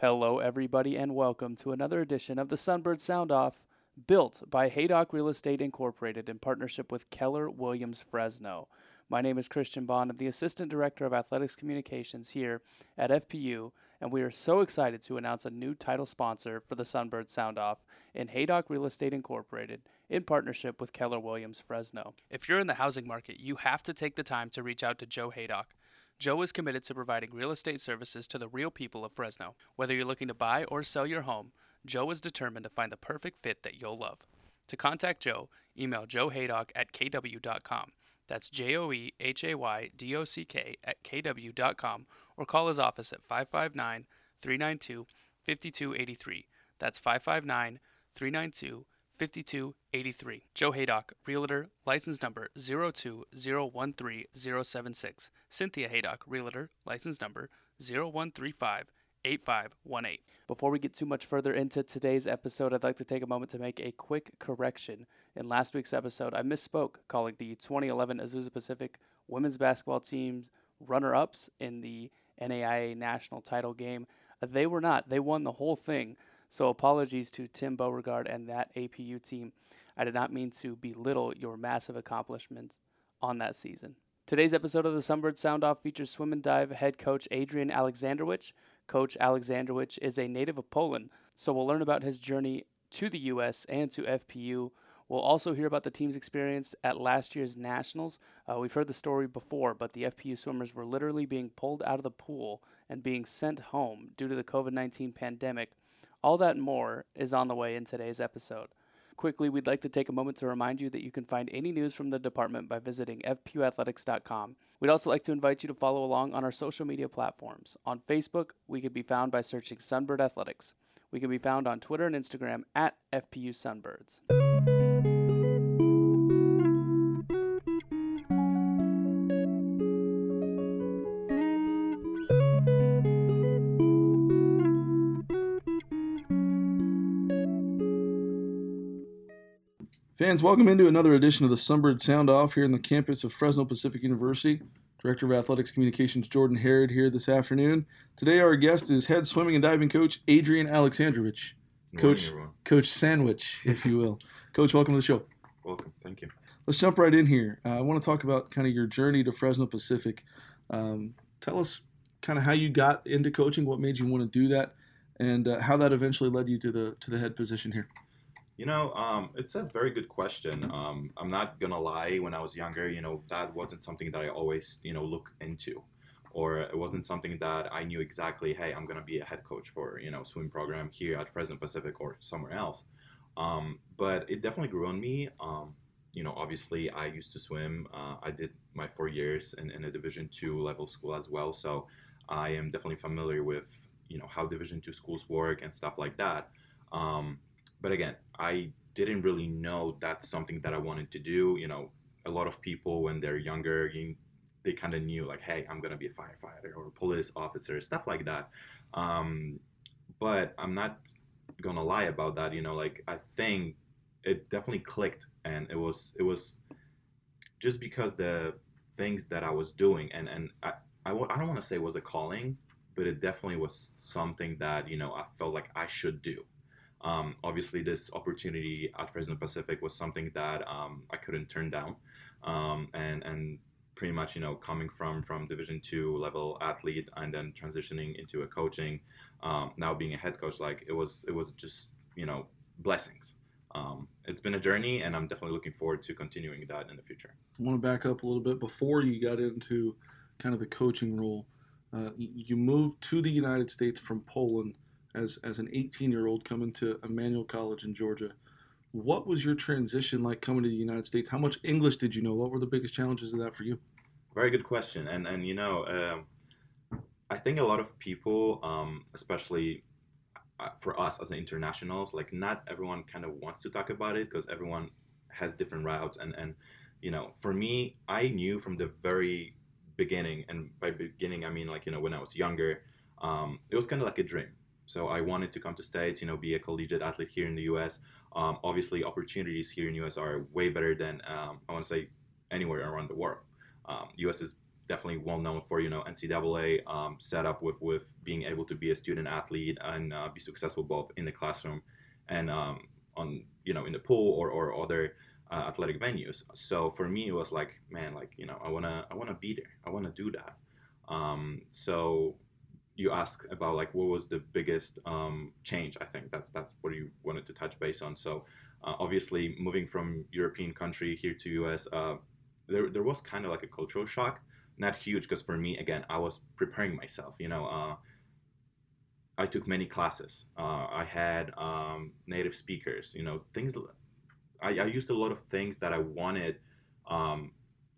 Hello, everybody, and welcome to another edition of the Sunbird Sound Off, built by Haydock Real Estate Incorporated in partnership with Keller Williams Fresno. My name is Christian Bond. I'm the Assistant Director of Athletics Communications here at FPU, and we are so excited to announce a new title sponsor for the Sunbird Sound Off in Haydock Real Estate Incorporated in partnership with Keller Williams Fresno. If you're in the housing market, you have to take the time to reach out to Joe Haydock. Joe is committed to providing real estate services to the real people of Fresno. Whether you're looking to buy or sell your home, Joe is determined to find the perfect fit that you'll love. To contact Joe, email joehaydock at kw.com. That's J O E H A Y D O C K at kw.com or call his office at 559 392 5283. That's 559 392 5283. Joe Haydock, Realtor, license number 020130076. Cynthia Haydock, Realtor, license number 0135 8518. Before we get too much further into today's episode, I'd like to take a moment to make a quick correction. In last week's episode, I misspoke, calling the 2011 Azusa Pacific women's basketball team's runner ups in the NAIA national title game. They were not, they won the whole thing. So apologies to Tim Beauregard and that APU team. I did not mean to belittle your massive accomplishments on that season. Today's episode of the Sunbird Sound Off features swim and dive head coach Adrian Alexandrowicz. Coach Alexandrowicz is a native of Poland, so we'll learn about his journey to the U.S. and to FPU. We'll also hear about the team's experience at last year's Nationals. Uh, we've heard the story before, but the FPU swimmers were literally being pulled out of the pool and being sent home due to the COVID 19 pandemic. All that and more is on the way in today's episode. Quickly, we'd like to take a moment to remind you that you can find any news from the department by visiting fpuathletics.com. We'd also like to invite you to follow along on our social media platforms. On Facebook, we can be found by searching Sunbird Athletics. We can be found on Twitter and Instagram at FPU Sunbirds. Fans, welcome into another edition of the Sunbird Sound Off here in the campus of Fresno Pacific University. Director of Athletics Communications Jordan Harrod here this afternoon. Today, our guest is head swimming and diving coach Adrian Alexandrowicz, Coach, everyone. Coach Sandwich, if you will. coach, welcome to the show. Welcome. Thank you. Let's jump right in here. Uh, I want to talk about kind of your journey to Fresno Pacific. Um, tell us kind of how you got into coaching, what made you want to do that, and uh, how that eventually led you to the to the head position here. You know, um, it's a very good question. Um, I'm not gonna lie. When I was younger, you know, that wasn't something that I always, you know, look into, or it wasn't something that I knew exactly. Hey, I'm gonna be a head coach for you know swim program here at Fresno Pacific or somewhere else. Um, but it definitely grew on me. Um, you know, obviously, I used to swim. Uh, I did my four years in, in a Division two level school as well, so I am definitely familiar with you know how Division two schools work and stuff like that. Um, but again, I didn't really know that's something that I wanted to do. You know, a lot of people when they're younger, you, they kind of knew like, hey, I'm gonna be a firefighter or a police officer, stuff like that. Um, but I'm not gonna lie about that. You know, like I think it definitely clicked, and it was it was just because the things that I was doing, and and I I, w- I don't want to say it was a calling, but it definitely was something that you know I felt like I should do. Um, obviously, this opportunity at Fresno Pacific was something that um, I couldn't turn down, um, and and pretty much you know coming from from Division two level athlete and then transitioning into a coaching, um, now being a head coach, like it was it was just you know blessings. Um, it's been a journey, and I'm definitely looking forward to continuing that in the future. I want to back up a little bit before you got into kind of the coaching role. Uh, you moved to the United States from Poland as, as an 18 year old coming to Emmanuel College in Georgia. What was your transition like coming to the United States? How much English did you know? What were the biggest challenges of that for you? Very good question, and and you know, um I think a lot of people, um, especially uh, for us as internationals, like not everyone kind of wants to talk about it because everyone has different routes, and and you know, for me, I knew from the very beginning, and by beginning I mean like you know when I was younger, um, it was kind of like a dream. So I wanted to come to states, you know, be a collegiate athlete here in the U.S. Um, obviously, opportunities here in the U.S. are way better than um, I want to say anywhere around the world. Um, U.S. is definitely well known for you know NCAA um, setup with with being able to be a student athlete and uh, be successful both in the classroom and um, on you know in the pool or or other uh, athletic venues. So for me, it was like, man, like you know, I wanna I wanna be there. I wanna do that. Um, so you ask about like what was the biggest um, change? I think that's that's what you wanted to touch base on. So uh, obviously, moving from European country here to US, uh, there there was kind of like a cultural shock. Not huge because for me, again, I was preparing myself. You know, uh, I took many classes. Uh, I had um, native speakers. You know, things. I, I used a lot of things that I wanted um,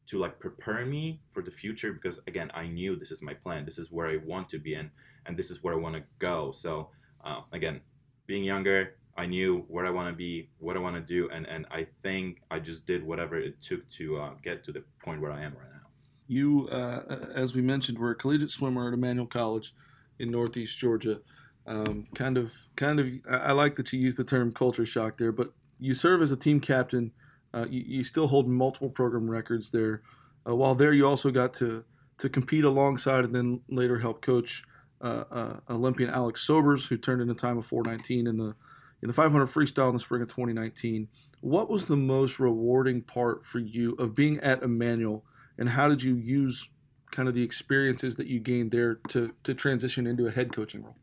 to like prepare me for the future because again, I knew this is my plan. This is where I want to be, and and this is where I want to go. So uh, again, being younger, I knew where I want to be, what I want to do, and and I think I just did whatever it took to uh, get to the point where I am right now. You, uh, as we mentioned, were a collegiate swimmer at Emmanuel College in Northeast Georgia. Um, kind of, kind of. I like that you use the term culture shock there, but you serve as a team captain. Uh, you, you, still hold multiple program records there. Uh, while there, you also got to to compete alongside and then later help coach uh, uh, Olympian Alex Sobers, who turned in a time of 419 in the in the 500 freestyle in the spring of 2019. What was the most rewarding part for you of being at Emmanuel, and how did you use kind of the experiences that you gained there to to transition into a head coaching role?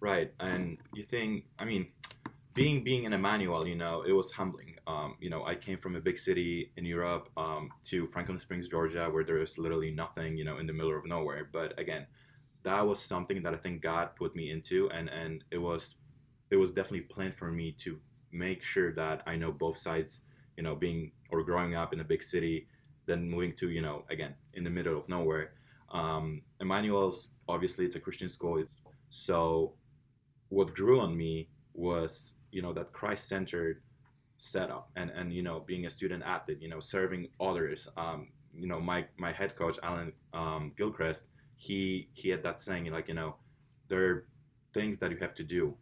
Right, and you think, I mean, being being in Emmanuel, you know, it was humbling. Um, you know, I came from a big city in Europe um, to Franklin Springs, Georgia, where there is literally nothing, you know, in the middle of nowhere. But again, that was something that I think God put me into, and and it was it was definitely planned for me to make sure that I know both sides, you know, being or growing up in a big city, then moving to, you know, again, in the middle of nowhere. Um, Emmanuel's obviously it's a Christian school. So what grew on me was, you know, that Christ centered setup and, and, you know, being a student athlete, you know, serving others. Um, you know, my, my head coach, Alan um, Gilchrist, he, he had that saying, like, you know, there are things that you have to do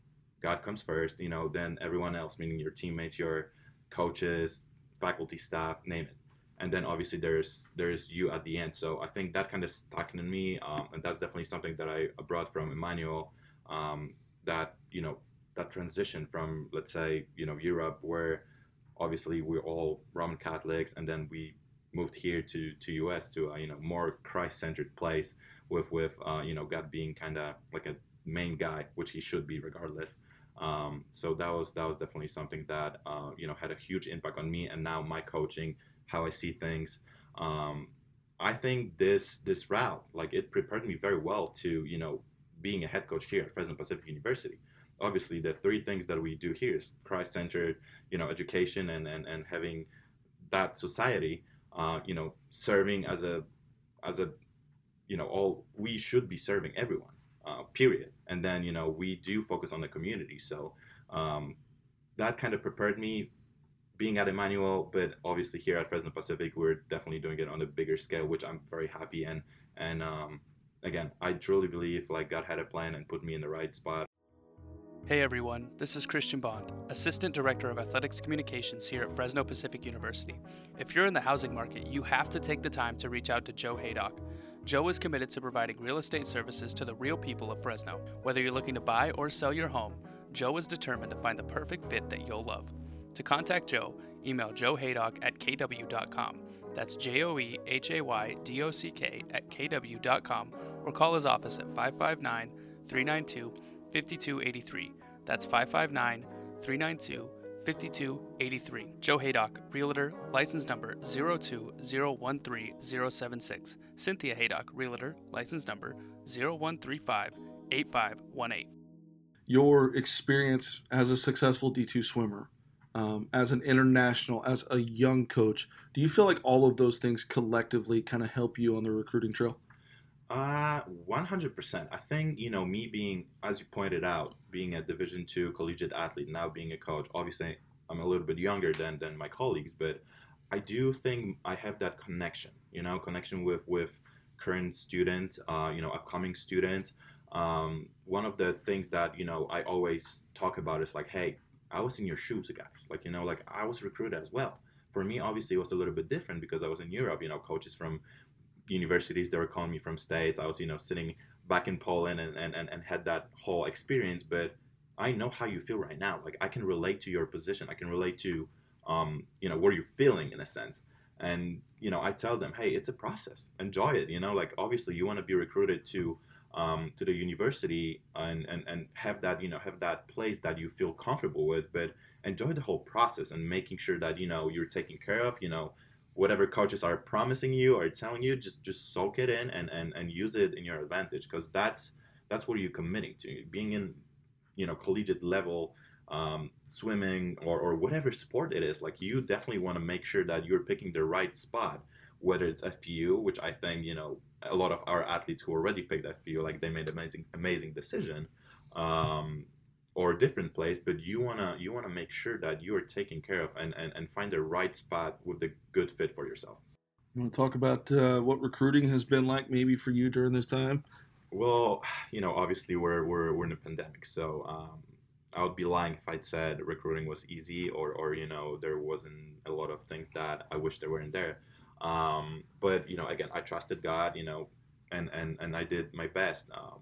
God comes first, you know, then everyone else, meaning your teammates, your coaches, faculty, staff, name it. And then obviously there's there's you at the end. So I think that kind of stuck in me, um, and that's definitely something that I brought from Emmanuel. Um, that you know that transition from let's say you know Europe, where obviously we're all Roman Catholics, and then we moved here to to US to a, you know more Christ centered place with with uh, you know God being kind of like a main guy, which he should be regardless. Um, so that was that was definitely something that uh, you know had a huge impact on me, and now my coaching, how I see things. Um, I think this this route, like it prepared me very well to you know being a head coach here at Fresno Pacific University. Obviously, the three things that we do here is Christ-centered, you know, education and and, and having that society, uh, you know, serving as a as a you know all we should be serving everyone uh, period. And then you know we do focus on the community, so um, that kind of prepared me being at Emmanuel, but obviously here at Fresno Pacific, we're definitely doing it on a bigger scale, which I'm very happy and and um, again, I truly believe like God had a plan and put me in the right spot. Hey everyone, this is Christian Bond, Assistant Director of Athletics Communications here at Fresno Pacific University. If you're in the housing market, you have to take the time to reach out to Joe Haydock. Joe is committed to providing real estate services to the real people of Fresno. Whether you're looking to buy or sell your home, Joe is determined to find the perfect fit that you'll love. To contact Joe, email joehaydock at kw.com. That's J O E H A Y D O C K at kw.com or call his office at 559 392 5283. That's 559 392 5283. Joe Haydock, Realtor, license number 020130076. Cynthia Haydock, Realtor, license number 01358518. Your experience as a successful D2 swimmer, um, as an international, as a young coach, do you feel like all of those things collectively kind of help you on the recruiting trail? Uh, 100%. I think, you know, me being, as you pointed out, being a Division two collegiate athlete, now being a coach, obviously I'm a little bit younger than, than my colleagues, but I do think I have that connection, you know, connection with, with current students, uh, you know, upcoming students. Um, one of the things that, you know, I always talk about is like, hey, I was in your shoes, guys. Like, you know, like I was recruited as well. For me, obviously, it was a little bit different because I was in Europe, you know, coaches from universities they were calling me from states. I was you know sitting back in poland and, and, and, and had that whole experience but i know how you feel right now. Like i can relate to your position. I can relate to um, you know what you're feeling in a sense. And you know i tell them hey it's a process. Enjoy it. You know like obviously you want to be recruited to um, to the university and, and and have that you know have that place that you feel comfortable with but enjoy the whole process and making sure that you know you're taken care of you know whatever coaches are promising you or telling you just just soak it in and and, and use it in your advantage because that's that's what you're committing to. Being in you know collegiate level um, swimming or, or whatever sport it is like you definitely want to make sure that you're picking the right spot whether it's fpu which i think you know a lot of our athletes who already picked fpu like they made amazing amazing decision um, or a different place but you want to you want to make sure that you are taken care of and, and and find the right spot with the good fit for yourself you want to talk about uh, what recruiting has been like maybe for you during this time well you know obviously we're we're, we're in a pandemic so um, I would be lying if I'd said recruiting was easy or, or you know there wasn't a lot of things that I wish there weren't there. Um, but you know again I trusted God you know and and and I did my best. Um,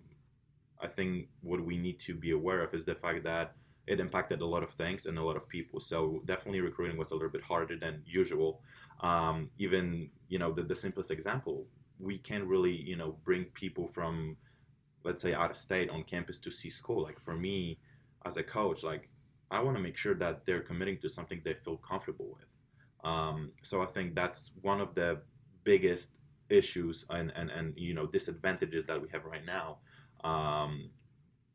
I think what we need to be aware of is the fact that it impacted a lot of things and a lot of people. So definitely recruiting was a little bit harder than usual. Um, even you know the, the simplest example, we can't really you know bring people from let's say out of state on campus to see school. Like for me, as a coach, like I want to make sure that they're committing to something they feel comfortable with. Um, so I think that's one of the biggest issues and, and, and you know disadvantages that we have right now. Um,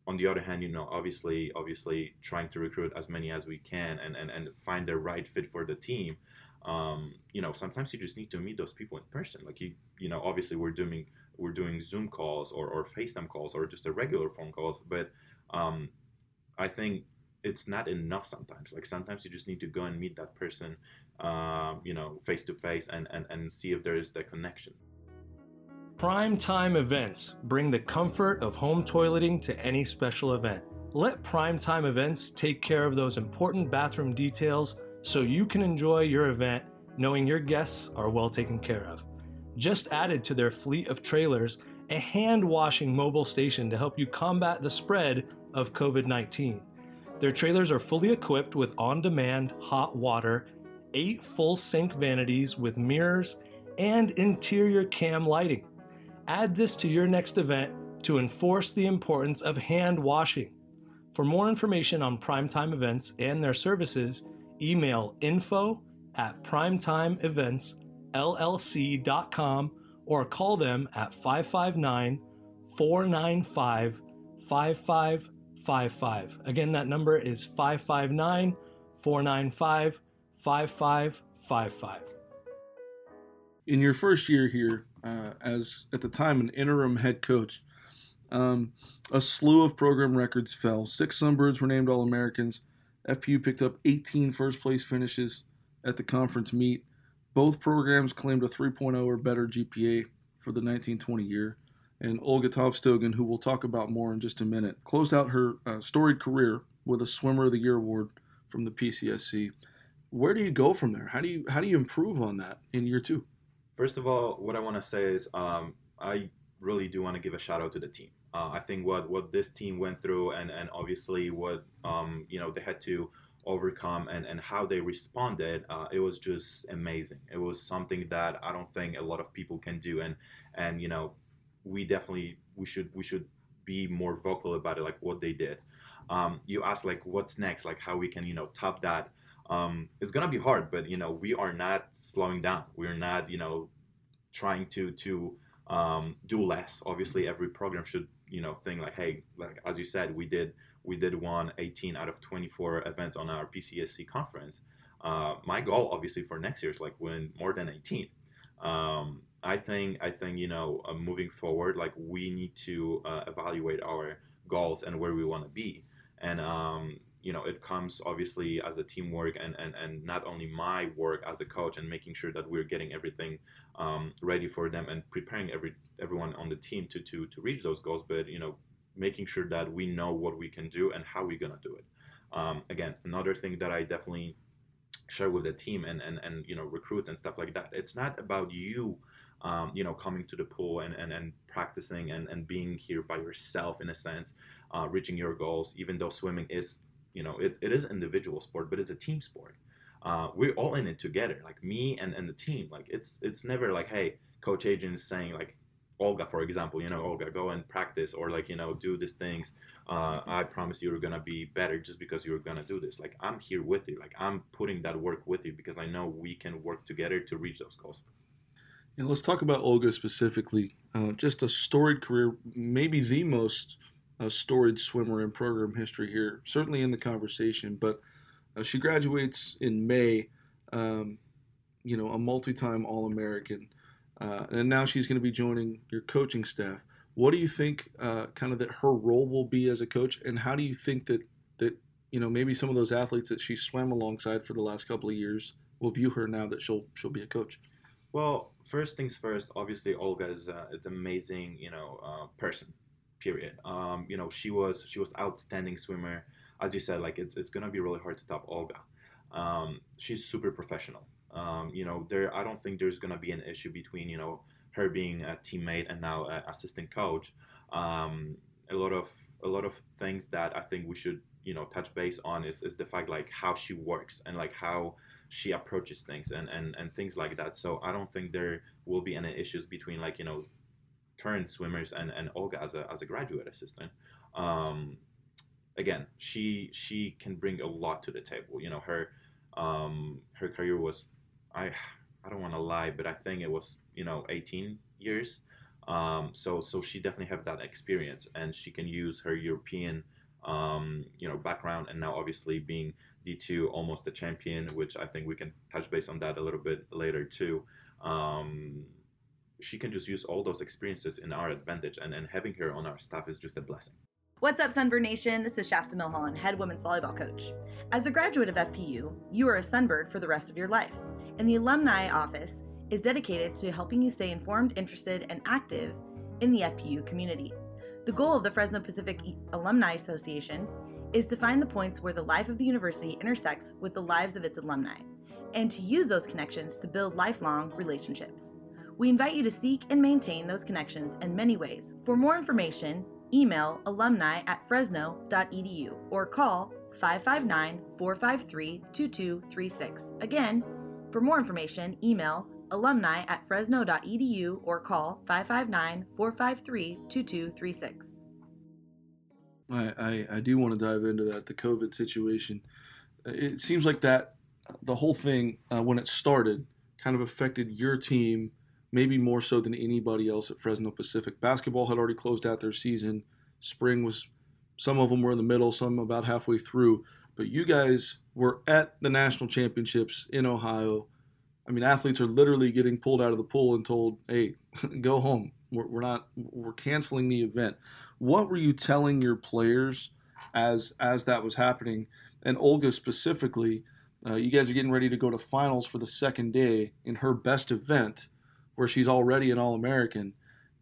on the other hand, you know, obviously, obviously, trying to recruit as many as we can and, and, and find the right fit for the team. Um, you know, sometimes you just need to meet those people in person. Like you, you know, obviously we're doing we're doing Zoom calls or, or FaceTime calls or just a regular phone calls, but um, I think it's not enough sometimes. Like sometimes you just need to go and meet that person, um, you know, face to face and and see if there is the connection. Prime time events bring the comfort of home toileting to any special event. Let Prime Time events take care of those important bathroom details so you can enjoy your event knowing your guests are well taken care of. Just added to their fleet of trailers a hand washing mobile station to help you combat the spread of COVID 19. Their trailers are fully equipped with on demand hot water, eight full sink vanities with mirrors, and interior cam lighting. Add this to your next event to enforce the importance of hand washing. For more information on primetime events and their services, email info at primetimeeventsllc.com or call them at 559 495 5555. Again, that number is 559 495 5555. In your first year here, uh, as at the time an interim head coach, um, a slew of program records fell. Six Sunbirds were named All Americans. FPU picked up 18 first place finishes at the conference meet. Both programs claimed a 3.0 or better GPA for the 1920 year and Olga Tovstogan, who we'll talk about more in just a minute, closed out her uh, storied career with a Swimmer of the Year award from the PCSC. Where do you go from there? How do you how do you improve on that in year two? First of all, what I want to say is um, I really do want to give a shout out to the team. Uh, I think what what this team went through, and and obviously what um, you know they had to overcome and, and how they responded, uh, it was just amazing. It was something that I don't think a lot of people can do. And and you know we definitely we should we should be more vocal about it, like what they did. Um, you ask like what's next, like how we can you know top that. Um, it's gonna be hard, but you know we are not slowing down. We're not you know trying to to um, do less. Obviously, every program should you know think like hey, like as you said, we did we did one 18 out of 24 events on our PCSC conference. Uh, my goal obviously for next year is like win more than 18. Um, I think I think you know uh, moving forward, like we need to uh, evaluate our goals and where we want to be, and um, you know it comes obviously as a teamwork and, and and not only my work as a coach and making sure that we're getting everything um, ready for them and preparing every everyone on the team to to to reach those goals, but you know making sure that we know what we can do and how we're gonna do it. Um, again, another thing that I definitely share with the team and and and you know recruits and stuff like that. It's not about you um, you know, coming to the pool and, and, and practicing and, and being here by yourself in a sense, uh, reaching your goals, even though swimming is, you know, it, it is individual sport, but it's a team sport. Uh, we're all in it together, like me and, and the team. Like it's it's never like, hey, Coach Adrian is saying like, Olga, for example, you know, Olga, go and practice or like, you know, do these things. Uh, I promise you're gonna be better just because you're gonna do this. Like I'm here with you. Like I'm putting that work with you because I know we can work together to reach those goals. And let's talk about Olga specifically. Uh, just a storied career, maybe the most uh, storied swimmer in program history here, certainly in the conversation. But uh, she graduates in May, um, you know, a multi time All American. Uh, and now she's going to be joining your coaching staff. What do you think, uh, kind of, that her role will be as a coach? And how do you think that, that, you know, maybe some of those athletes that she swam alongside for the last couple of years will view her now that she'll she'll be a coach? Well, first things first. Obviously, Olga is uh, it's amazing, you know, uh, person. Period. Um, you know, she was she was outstanding swimmer. As you said, like it's it's gonna be really hard to top Olga. Um, she's super professional. Um, you know, there I don't think there's gonna be an issue between you know her being a teammate and now an assistant coach. Um, a lot of a lot of things that I think we should you know touch base on is, is the fact like how she works and like how she approaches things and, and and things like that so i don't think there will be any issues between like you know current swimmers and and olga as a as a graduate assistant um again she she can bring a lot to the table you know her um her career was i i don't want to lie but i think it was you know 18 years um so so she definitely have that experience and she can use her european um you know background and now obviously being D2 almost a champion, which I think we can touch base on that a little bit later too. Um, she can just use all those experiences in our advantage, and, and having her on our staff is just a blessing. What's up, Sunbird Nation? This is Shasta Milholland, head women's volleyball coach. As a graduate of FPU, you are a Sunbird for the rest of your life, and the alumni office is dedicated to helping you stay informed, interested, and active in the FPU community. The goal of the Fresno Pacific Alumni Association is to find the points where the life of the university intersects with the lives of its alumni, and to use those connections to build lifelong relationships. We invite you to seek and maintain those connections in many ways. For more information, email alumni at fresno.edu or call 559 453 2236. Again, for more information, email alumni at fresno.edu or call 559 453 2236. I, I, I do want to dive into that the COVID situation. It seems like that the whole thing uh, when it started kind of affected your team maybe more so than anybody else at Fresno Pacific. Basketball had already closed out their season. Spring was some of them were in the middle, some about halfway through. But you guys were at the national championships in Ohio. I mean, athletes are literally getting pulled out of the pool and told, "Hey, go home. We're, we're not. We're canceling the event." What were you telling your players as as that was happening? And Olga specifically, uh, you guys are getting ready to go to finals for the second day in her best event, where she's already an All American,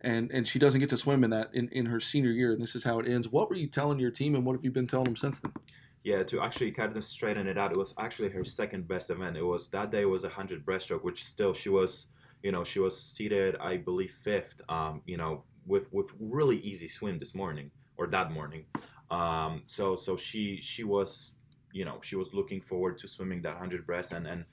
and and she doesn't get to swim in that in, in her senior year, and this is how it ends. What were you telling your team, and what have you been telling them since then? Yeah, to actually kind of straighten it out, it was actually her second best event. It was that day was a hundred breaststroke, which still she was, you know, she was seated, I believe, fifth. Um, you know, with with really easy swim this morning or that morning. Um, so so she she was you know she was looking forward to swimming that hundred breast and and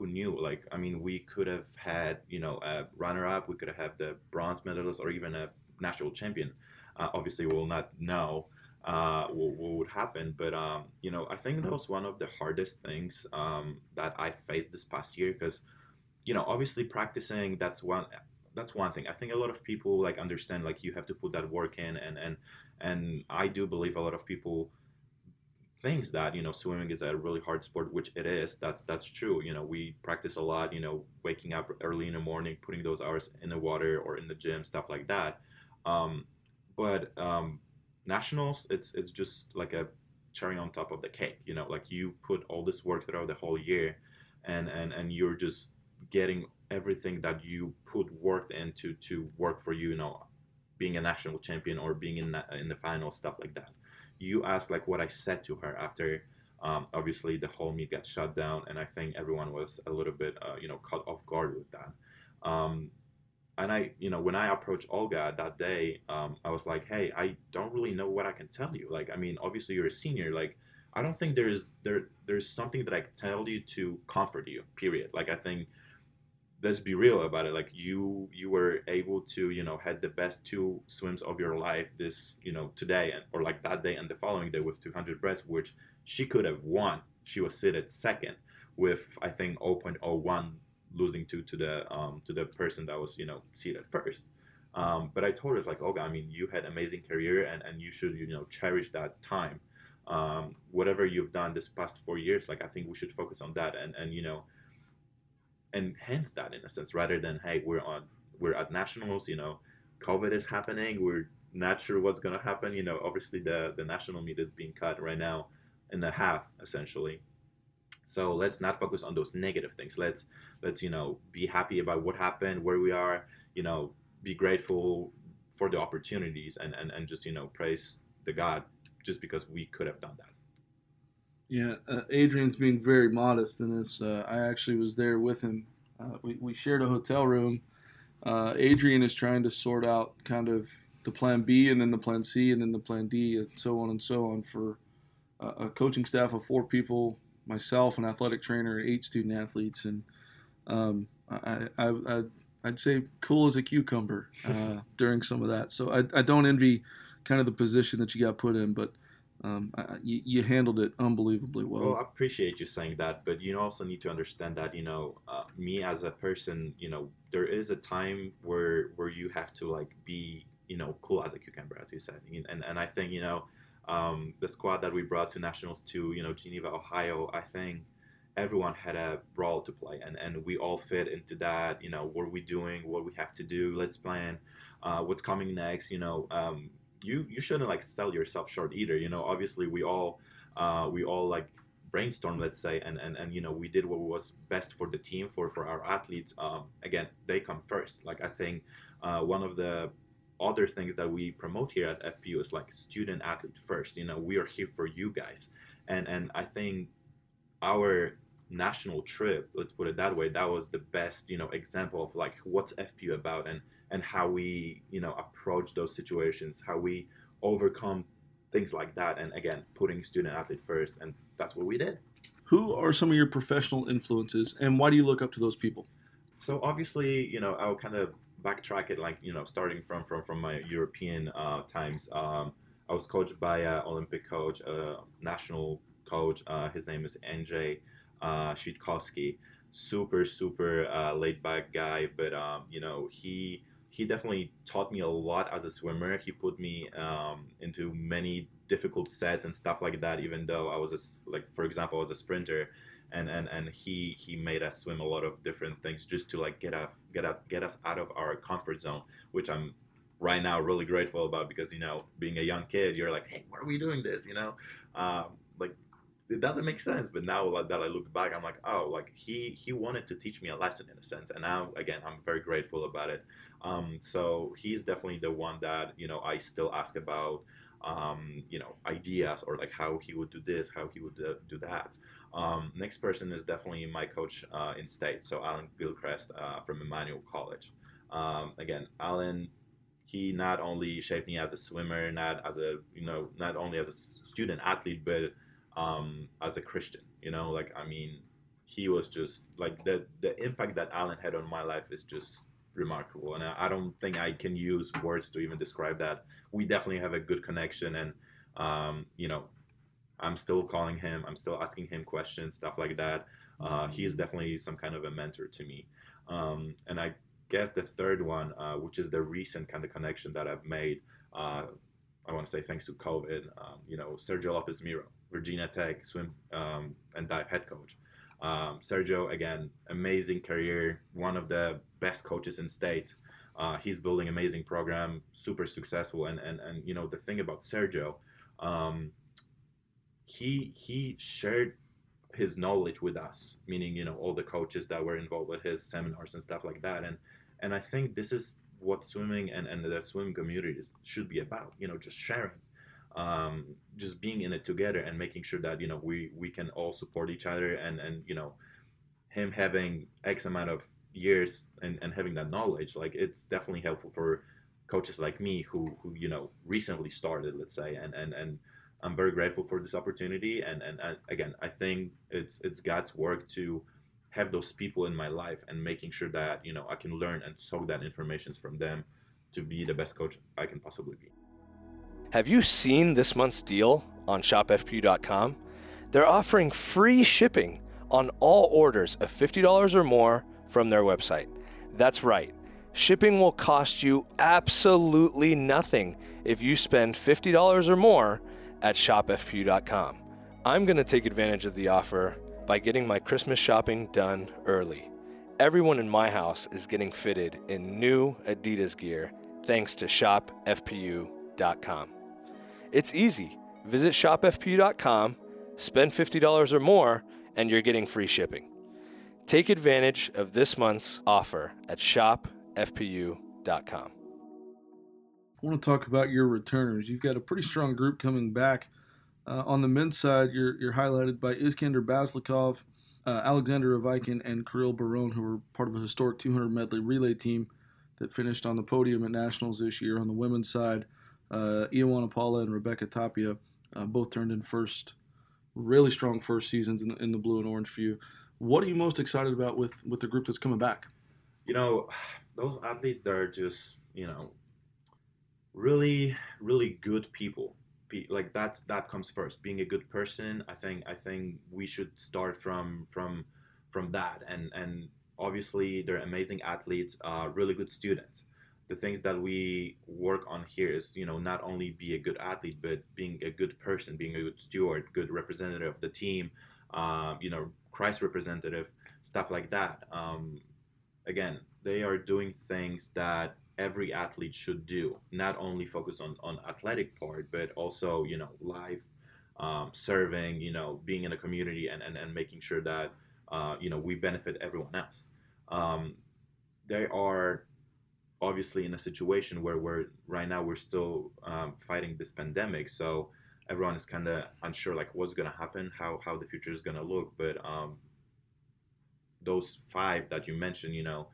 who knew like I mean we could have had you know a runner up we could have had the bronze medalist or even a national champion. Uh, obviously we will not know uh, what, what, would happen. But um, you know, I think that was one of the hardest things um, that I faced this past year because, you know, obviously practicing that's one that's one thing. I think a lot of people like understand like you have to put that work in, and and and I do believe a lot of people thinks that you know swimming is a really hard sport, which it is. That's that's true. You know, we practice a lot. You know, waking up early in the morning, putting those hours in the water or in the gym, stuff like that. Um, but um, nationals, it's it's just like a cherry on top of the cake. You know, like you put all this work throughout the whole year, and and and you're just getting everything that you put work into to work for you, you know, being a national champion or being in in the final, stuff like that. You asked like what I said to her after. Um, obviously, the whole meet got shut down, and I think everyone was a little bit, uh, you know, caught off guard with that. Um, and I, you know, when I approached Olga that day, um, I was like, hey, I don't really know what I can tell you. Like, I mean, obviously you're a senior. Like, I don't think there's there there's something that I can tell you to comfort you. Period. Like, I think let's be real about it. Like, you you were able to, you know, had the best two swims of your life this, you know, today and or like that day and the following day with 200 breast, which she could have won. She was seated second with I think 0.01 losing to to the um, to the person that was you know seated first. Um, but I told her it's like, okay, I mean, you had amazing career and, and you should you know cherish that time. Um, whatever you've done this past four years, like I think we should focus on that and and you know enhance that in a sense rather than hey we're on we're at nationals you know COVID is happening we're not sure what's gonna happen you know obviously the the national meet is being cut right now in a half essentially so let's not focus on those negative things. Let's let's you know be happy about what happened, where we are. You know, be grateful for the opportunities, and and and just you know praise the God just because we could have done that. Yeah, uh, Adrian's being very modest in this. Uh, I actually was there with him. Uh, we, we shared a hotel room. Uh, Adrian is trying to sort out kind of the plan B and then the plan C and then the plan D and so on and so on for a coaching staff of four people myself, an athletic trainer, eight student athletes, and um, I, I, I, would say cool as a cucumber uh, during some of that. So I, I don't envy kind of the position that you got put in, but um, you, you, handled it unbelievably well. Well, I appreciate you saying that, but you also need to understand that you know uh, me as a person, you know, there is a time where where you have to like be you know cool as a cucumber, as you said, and and I think you know um, the squad that we brought to nationals to you know Geneva, Ohio, I think everyone had a role to play, and and we all fit into that. You know, what are we doing? What we have to do? Let's plan. Uh, what's coming next? You know, um, you you shouldn't like sell yourself short either. You know, obviously we all uh, we all like brainstorm let's say and, and and you know we did what was best for the team for for our athletes um, again they come first like i think uh, one of the other things that we promote here at FPU is like student athlete first. You know, we are here for you guys, and and I think our national trip, let's put it that way, that was the best you know example of like what's FPU about and and how we you know approach those situations, how we overcome things like that, and again putting student athlete first, and that's what we did. Who are some of your professional influences, and why do you look up to those people? So obviously, you know, I'll kind of backtrack it, like you know, starting from from from my European uh, times. Um, I was coached by an Olympic coach, a national coach. Uh, his name is NJ uh, Super super uh, laid back guy, but um, you know he he definitely taught me a lot as a swimmer. He put me um, into many difficult sets and stuff like that. Even though I was a, like, for example, I was a sprinter and and and he he made us swim a lot of different things just to like get up get up get us out of our comfort zone which i'm right now really grateful about because you know being a young kid you're like hey why are we doing this you know um, like it doesn't make sense but now that i look back i'm like oh like he he wanted to teach me a lesson in a sense and now again i'm very grateful about it um, so he's definitely the one that you know i still ask about um, you know ideas or like how he would do this how he would uh, do that um, next person is definitely my coach uh, in state, so Alan Gilchrist uh, from Emmanuel College. Um, again, Alan, he not only shaped me as a swimmer, not as a you know, not only as a student athlete, but um, as a Christian. You know, like I mean, he was just like the the impact that Alan had on my life is just remarkable, and I, I don't think I can use words to even describe that. We definitely have a good connection, and um, you know, I'm still calling him. I'm still asking him questions, stuff like that. Uh, he's definitely some kind of a mentor to me. Um, and I guess the third one, uh, which is the recent kind of connection that I've made, uh, I want to say thanks to COVID. Um, you know, Sergio Lopez Miro, Virginia Tech swim um, and dive head coach. Um, Sergio, again, amazing career, one of the best coaches in state. Uh, he's building amazing program, super successful, and and and you know the thing about Sergio, um, he he shared his knowledge with us, meaning you know all the coaches that were involved with his seminars and stuff like that. And and I think this is what swimming and, and the swimming communities should be about. You know, just sharing, um, just being in it together and making sure that you know we we can all support each other and and you know him having X amount of years and, and having that knowledge like it's definitely helpful for coaches like me who who you know recently started let's say and and and i'm very grateful for this opportunity. And and, and again i think it's it's god's work to have those people in my life and making sure that you know i can learn and soak that information from them to be the best coach i can possibly be. Have you seen this month's deal on shopfpu.com they're offering free shipping on all orders of $50 or more from their website. That's right. Shipping will cost you absolutely nothing if you spend $50 or more at shopfpu.com. I'm going to take advantage of the offer by getting my Christmas shopping done early. Everyone in my house is getting fitted in new Adidas gear thanks to shopfpu.com. It's easy. Visit shopfpu.com, spend $50 or more, and you're getting free shipping. Take advantage of this month's offer at shopfpu.com. I want to talk about your returners. You've got a pretty strong group coming back. Uh, on the men's side, you're, you're highlighted by Iskander Bazlikov, uh, Alexander Avikin, and Kirill Barone, who were part of a historic 200 medley relay team that finished on the podium at nationals this year. On the women's side, uh, Paula and Rebecca Tapia uh, both turned in first, really strong first seasons in the, in the blue and orange for you. What are you most excited about with with the group that's coming back? You know, those athletes that are just you know really really good people. Be, like that's that comes first. Being a good person, I think I think we should start from from from that. And and obviously they're amazing athletes, uh, really good students. The things that we work on here is you know not only be a good athlete, but being a good person, being a good steward, good representative of the team. Um, you know, Christ representative, stuff like that. Um, again, they are doing things that every athlete should do. Not only focus on on athletic part, but also you know life, um, serving, you know, being in a community and and, and making sure that uh, you know we benefit everyone else. Um, they are obviously in a situation where we're right now we're still um, fighting this pandemic, so everyone is kind of unsure like what's going to happen how how the future is going to look but um those five that you mentioned you know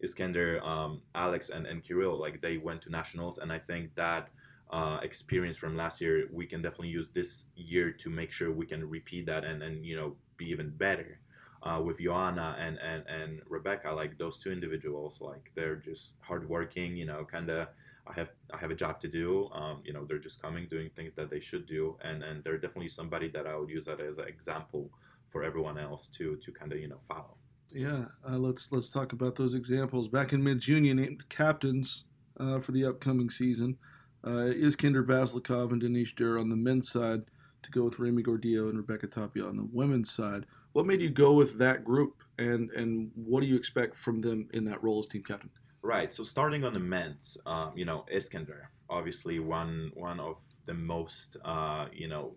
iskander um, alex and, and kirill like they went to nationals and i think that uh, experience from last year we can definitely use this year to make sure we can repeat that and and you know be even better uh, with Joanna and, and and Rebecca, like those two individuals, like they're just hardworking, you know, kind of I have I have a job to do. Um, you know, they're just coming, doing things that they should do, and and they're definitely somebody that I would use that as an example for everyone else to to kind of you know follow. Yeah, uh, let's let's talk about those examples. Back in mid June, you named captains uh, for the upcoming season. Uh, Iskander Bazlikov and Denish Dur on the men's side to go with Remy Gordillo and Rebecca Tapia on the women's side. What made you go with that group, and and what do you expect from them in that role as team captain? Right. So starting on the men's, um, you know, Iskander, obviously one one of the most, uh, you know,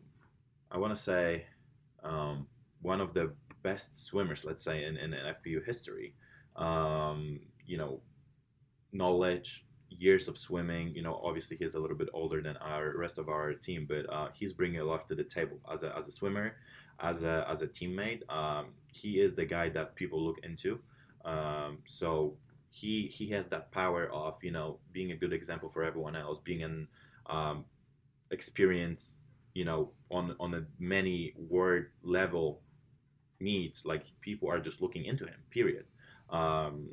I want to say, um, one of the best swimmers, let's say, in, in, FPU history. Um, you know, knowledge, years of swimming. You know, obviously he's a little bit older than our rest of our team, but uh, he's bringing a lot to the table as a, as a swimmer, as a as a teammate. Um, he is the guy that people look into. Um, so he he has that power of you know being a good example for everyone else, being an um, experience you know on on a many word level needs like people are just looking into him period um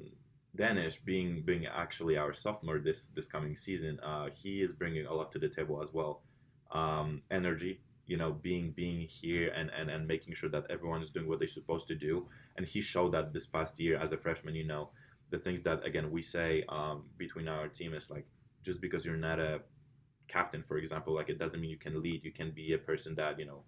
Danish being being actually our sophomore this this coming season uh he is bringing a lot to the table as well um energy you know being being here and and and making sure that everyone is doing what they're supposed to do and he showed that this past year as a freshman you know the things that again we say um, between our team is like just because you're not a captain, for example, like it doesn't mean you can lead. You can be a person that you know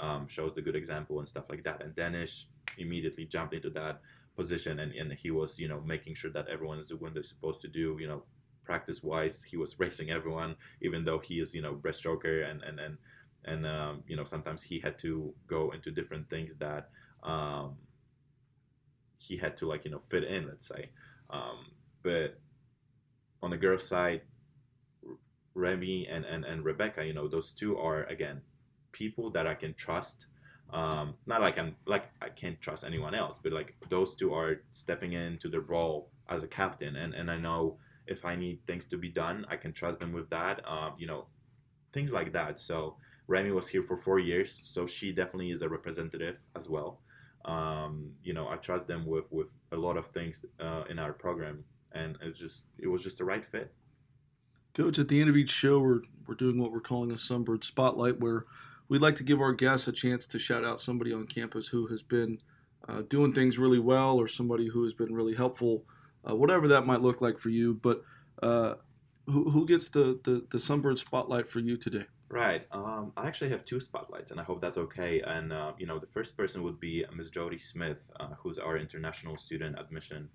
um, shows the good example and stuff like that. And Danish immediately jumped into that position, and, and he was you know making sure that everyone is doing what they're supposed to do. You know, practice wise, he was racing everyone, even though he is you know breaststroker and and and and um, you know sometimes he had to go into different things that um, he had to like you know fit in, let's say. Um, but on the girls' side, Remy and, and, and Rebecca, you know, those two are, again, people that I can trust Um, not like I'm like I can't trust anyone else, but like those two are stepping into the role as a captain, and and I know if I need things to be done, I can trust them with that. Um, you know, things like that. So Remy was here for four years, so she definitely is a representative as well. Um, you know, I trust them with with a lot of things uh, in our program, and it's just it was just the right fit. Coach, at the end of each show, we're, we're doing what we're calling a Sunbird Spotlight, where we'd like to give our guests a chance to shout out somebody on campus who has been uh, doing things really well or somebody who has been really helpful, uh, whatever that might look like for you. But uh, who, who gets the, the, the Sunbird Spotlight for you today? Right. Um, I actually have two spotlights, and I hope that's okay. And uh, you know, the first person would be Ms. Jody Smith, uh, who's our international student admission,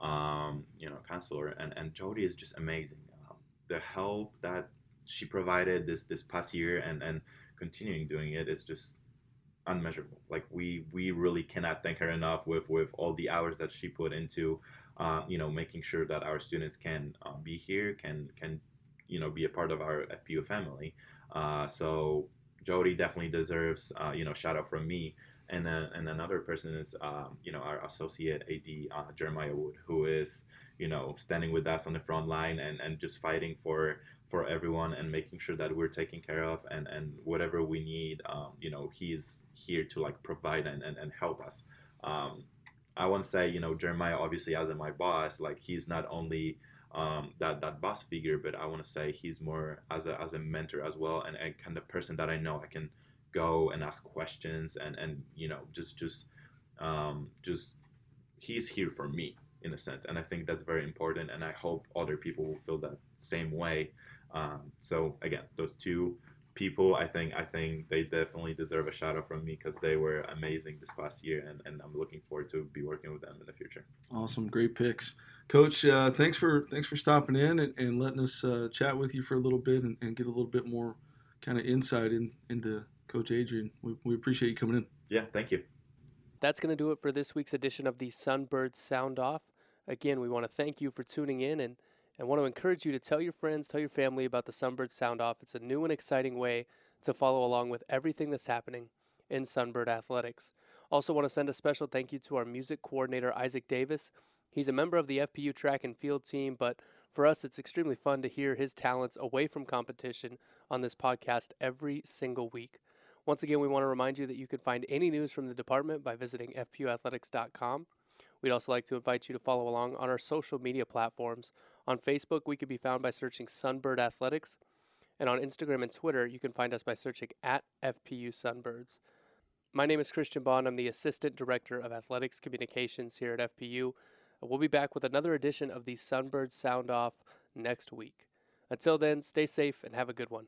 um, you know, counselor. And and Jody is just amazing the help that she provided this this past year and and continuing doing it is just unmeasurable. Like we we really cannot thank her enough with with all the hours that she put into, uh, you know, making sure that our students can uh, be here, can can you know be a part of our FPU family. Uh, so Jody definitely deserves uh, you know shout out from me. And then and another person is um, you know our associate AD uh, Jeremiah Wood, who is you know standing with us on the front line and and just fighting for for everyone and making sure that we're taken care of and and whatever we need um, you know he's here to like provide and and, and help us um, i want to say you know jeremiah obviously as my boss like he's not only um, that that boss figure but i want to say he's more as a as a mentor as well and, a kind of person that i know i can go and ask questions and and you know just just um, just he's here for me in a sense. And I think that's very important. And I hope other people will feel that same way. Um, so again, those two people, I think, I think they definitely deserve a shout out from me because they were amazing this past year, and, and I'm looking forward to be working with them in the future. Awesome, great picks, Coach. Uh, thanks for thanks for stopping in and, and letting us uh, chat with you for a little bit and, and get a little bit more kind of insight in, into Coach Adrian. We, we appreciate you coming in. Yeah, thank you. That's going to do it for this week's edition of the Sunbird Sound Off. Again, we want to thank you for tuning in and, and want to encourage you to tell your friends, tell your family about the Sunbird Sound Off. It's a new and exciting way to follow along with everything that's happening in Sunbird Athletics. Also, want to send a special thank you to our music coordinator, Isaac Davis. He's a member of the FPU track and field team, but for us, it's extremely fun to hear his talents away from competition on this podcast every single week. Once again, we want to remind you that you can find any news from the department by visiting fpuathletics.com. We'd also like to invite you to follow along on our social media platforms. On Facebook, we can be found by searching Sunbird Athletics. And on Instagram and Twitter, you can find us by searching at FPU Sunbirds. My name is Christian Bond. I'm the Assistant Director of Athletics Communications here at FPU. We'll be back with another edition of the Sunbird Sound Off next week. Until then, stay safe and have a good one.